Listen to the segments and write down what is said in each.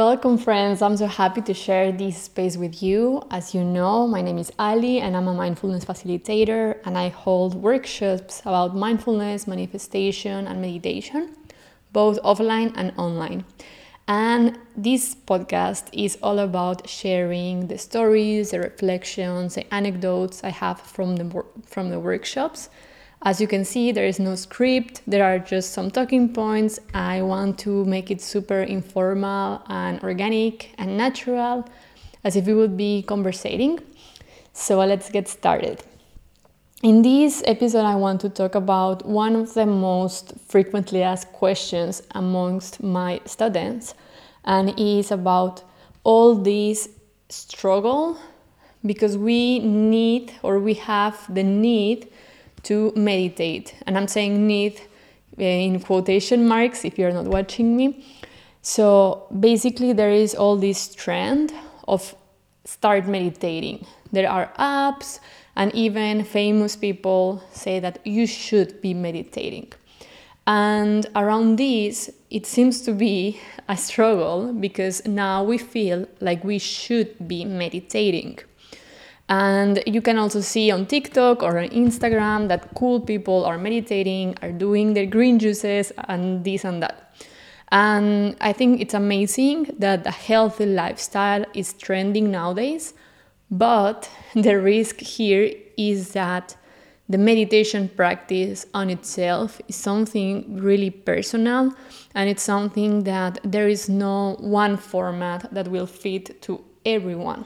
Welcome, friends. I'm so happy to share this space with you. As you know, my name is Ali and I'm a mindfulness facilitator, and I hold workshops about mindfulness, manifestation, and meditation, both offline and online. And this podcast is all about sharing the stories, the reflections, the anecdotes I have from the, from the workshops as you can see, there is no script, there are just some talking points. I want to make it super informal and organic and natural, as if we would be conversating. So let's get started. In this episode, I want to talk about one of the most frequently asked questions amongst my students, and is about all this struggle because we need or we have the need to meditate. And I'm saying need eh, in quotation marks if you're not watching me. So basically, there is all this trend of start meditating. There are apps, and even famous people say that you should be meditating. And around this, it seems to be a struggle because now we feel like we should be meditating. And you can also see on TikTok or on Instagram that cool people are meditating, are doing their green juices, and this and that. And I think it's amazing that a healthy lifestyle is trending nowadays. But the risk here is that the meditation practice on itself is something really personal and it's something that there is no one format that will fit to everyone.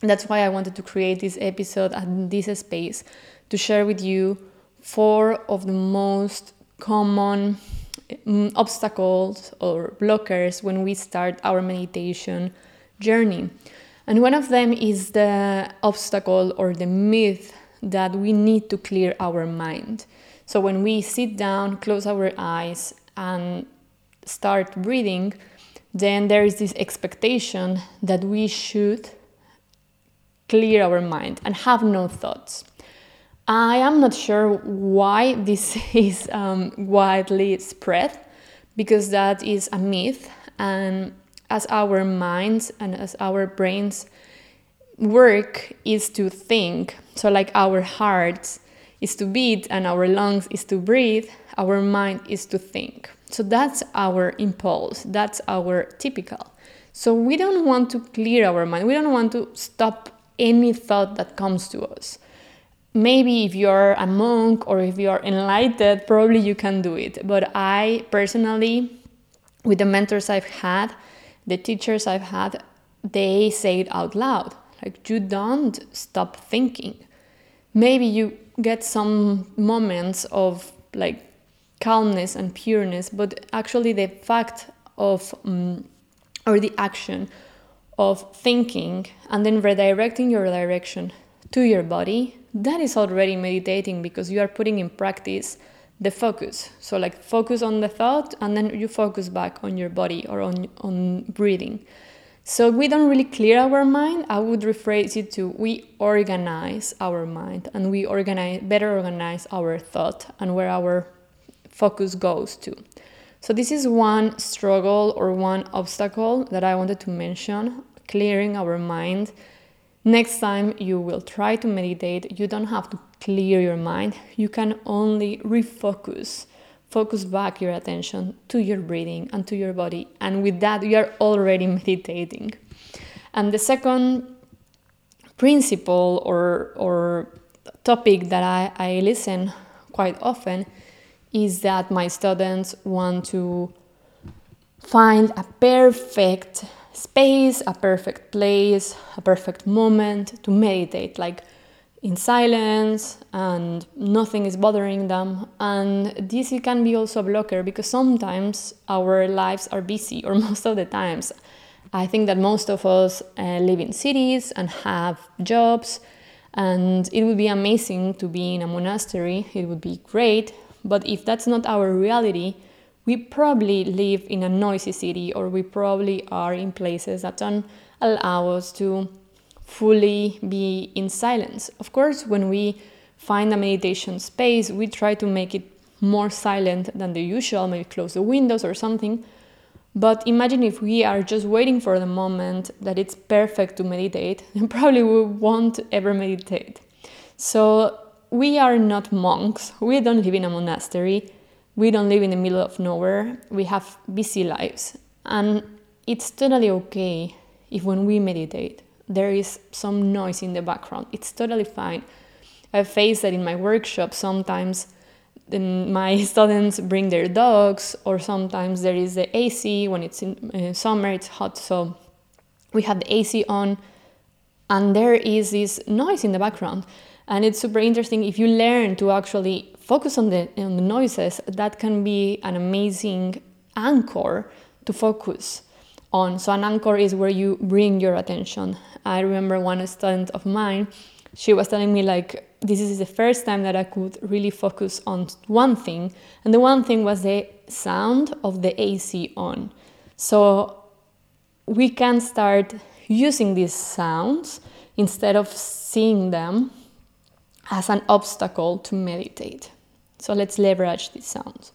That's why I wanted to create this episode and this space to share with you four of the most common mm, obstacles or blockers when we start our meditation journey. And one of them is the obstacle or the myth that we need to clear our mind. So when we sit down, close our eyes, and start breathing, then there is this expectation that we should clear our mind and have no thoughts. I am not sure why this is um, widely spread because that is a myth, and as our minds and as our brains work is to think, so like our hearts is to beat and our lungs is to breathe, our mind is to think. So that's our impulse, that's our typical. So we don't want to clear our mind, we don't want to stop any thought that comes to us. Maybe if you're a monk or if you're enlightened, probably you can do it. But I personally, with the mentors I've had, the teachers I've had, they say it out loud. Like, you don't stop thinking. Maybe you get some moments of like calmness and pureness, but actually, the fact of um, or the action of thinking and then redirecting your direction to your body, that is already meditating because you are putting in practice the focus. So, like, focus on the thought and then you focus back on your body or on, on breathing. So, we don't really clear our mind. I would rephrase it to we organize our mind and we organize, better organize our thought and where our focus goes to. So, this is one struggle or one obstacle that I wanted to mention clearing our mind. Next time you will try to meditate, you don't have to clear your mind, you can only refocus. Focus back your attention to your breathing and to your body, and with that, you are already meditating. And the second principle or, or topic that I, I listen quite often is that my students want to find a perfect space, a perfect place, a perfect moment to meditate, like in silence and nothing is bothering them. And this can be also a blocker because sometimes our lives are busy, or most of the times. I think that most of us uh, live in cities and have jobs, and it would be amazing to be in a monastery, it would be great. But if that's not our reality, we probably live in a noisy city or we probably are in places that don't allow us to fully be in silence. Of course, when we find a meditation space, we try to make it more silent than the usual, maybe close the windows or something. But imagine if we are just waiting for the moment that it's perfect to meditate, then probably we won't ever meditate. So we are not monks. We don't live in a monastery. We don't live in the middle of nowhere. We have busy lives. And it's totally okay if when we meditate, there is some noise in the background. It's totally fine. I face that in my workshop sometimes my students bring their dogs, or sometimes there is the AC when it's in uh, summer, it's hot, so we have the AC on, and there is this noise in the background. And it's super interesting if you learn to actually focus on the, on the noises, that can be an amazing anchor to focus on. So, an anchor is where you bring your attention. I remember one student of mine, she was telling me, like, this is the first time that I could really focus on one thing, and the one thing was the sound of the AC on. So we can start using these sounds instead of seeing them as an obstacle to meditate. So let's leverage these sounds.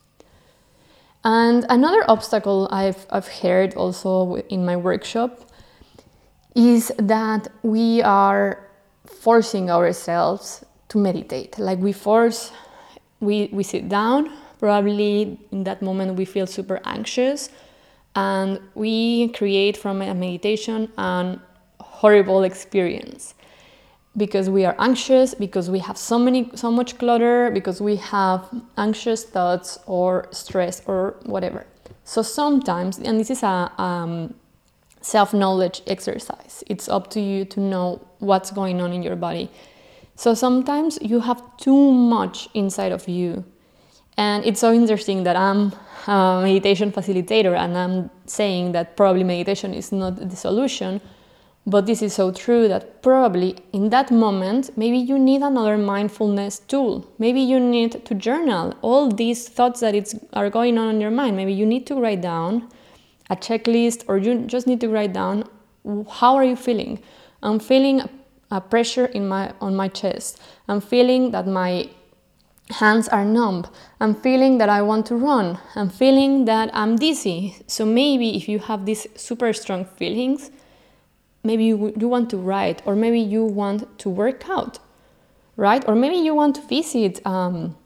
And another obstacle I've, I've heard also in my workshop is that we are forcing ourselves to meditate. Like we force, we, we sit down, probably in that moment we feel super anxious, and we create from a meditation an horrible experience because we are anxious because we have so many so much clutter because we have anxious thoughts or stress or whatever so sometimes and this is a um, self-knowledge exercise it's up to you to know what's going on in your body so sometimes you have too much inside of you. And it's so interesting that I'm a meditation facilitator and I'm saying that probably meditation is not the solution. But this is so true that probably in that moment, maybe you need another mindfulness tool. Maybe you need to journal all these thoughts that it's, are going on in your mind. Maybe you need to write down a checklist or you just need to write down how are you feeling? I'm feeling a pressure in my on my chest. I'm feeling that my hands are numb. I'm feeling that I want to run. I'm feeling that I'm dizzy. So maybe if you have these super strong feelings, maybe you, you want to write, or maybe you want to work out, right? Or maybe you want to visit um,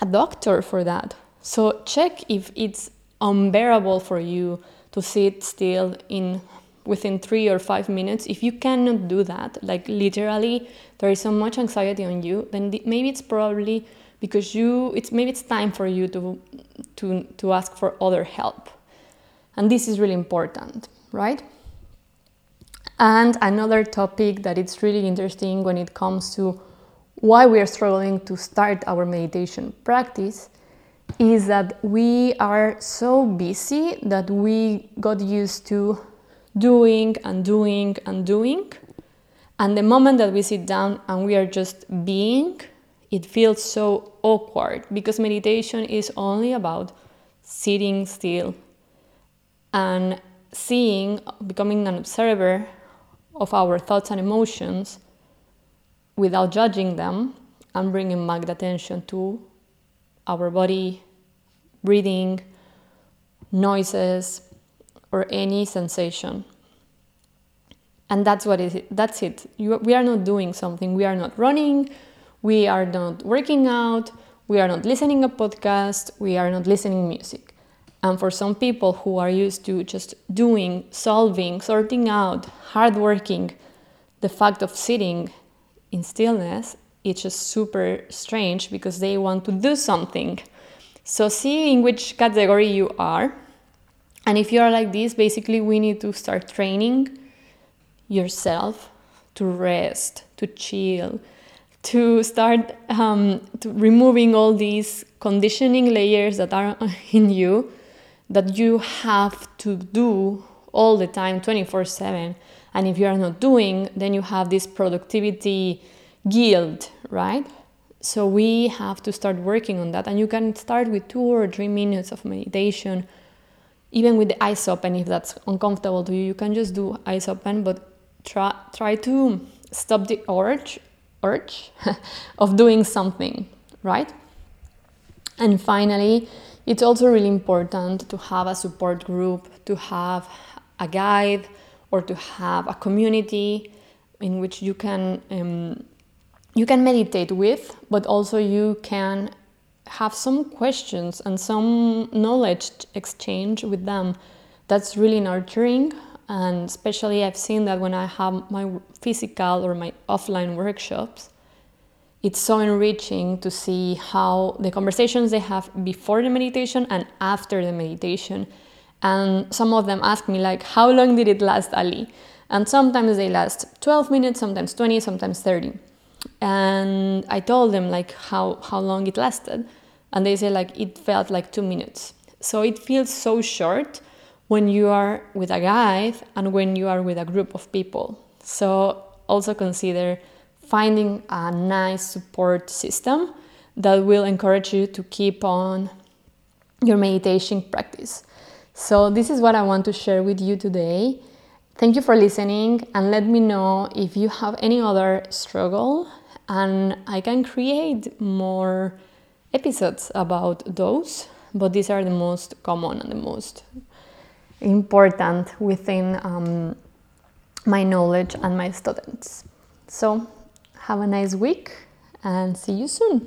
a doctor for that. So check if it's unbearable for you to sit still in within three or five minutes, if you cannot do that, like literally there is so much anxiety on you, then maybe it's probably because you it's maybe it's time for you to to to ask for other help. And this is really important, right? And another topic that it's really interesting when it comes to why we are struggling to start our meditation practice is that we are so busy that we got used to doing and doing and doing. And the moment that we sit down and we are just being, it feels so awkward because meditation is only about sitting still and seeing, becoming an observer of our thoughts and emotions without judging them and bringing back the attention to our body, breathing, noises, or any sensation. And that's what it is. That's it. You, we are not doing something. We are not running. We are not working out. We are not listening a podcast. We are not listening music. And for some people who are used to just doing, solving, sorting out, hard working, the fact of sitting in stillness, it's just super strange because they want to do something. So see in which category you are and if you are like this, basically, we need to start training yourself to rest, to chill, to start um, to removing all these conditioning layers that are in you that you have to do all the time 24 7 and if you are not doing then you have this productivity guilt right? So we have to start working on that. And you can start with two or three minutes of meditation even with the eyes open if that's uncomfortable to you. You can just do eyes open but try try to stop the urge urge of doing something right? And finally It's also really important to have a support group, to have a guide, or to have a community in which you can um, you can meditate with, but also you can have some questions and some knowledge exchange with them. That's really nurturing, and especially I've seen that when I have my physical or my offline workshops, it's so enriching to see how the conversations they have before the meditation and after the meditation. And some of them ask me, like, how long did it last, Ali? And sometimes they last 12 minutes, sometimes 20, sometimes 30. And I told them, like, how, how long it lasted. And they say, like, it felt like two minutes. So it feels so short when you are with a guide and when you are with a group of people. So also consider finding a nice support system that will encourage you to keep on your meditation practice. So, this is what I want to share with you today. Thank you for listening and let me know if you have any other struggle and I can create more episodes about those, but these are the most common and the most important within um, my knowledge and my students. So, have a nice week and see you soon.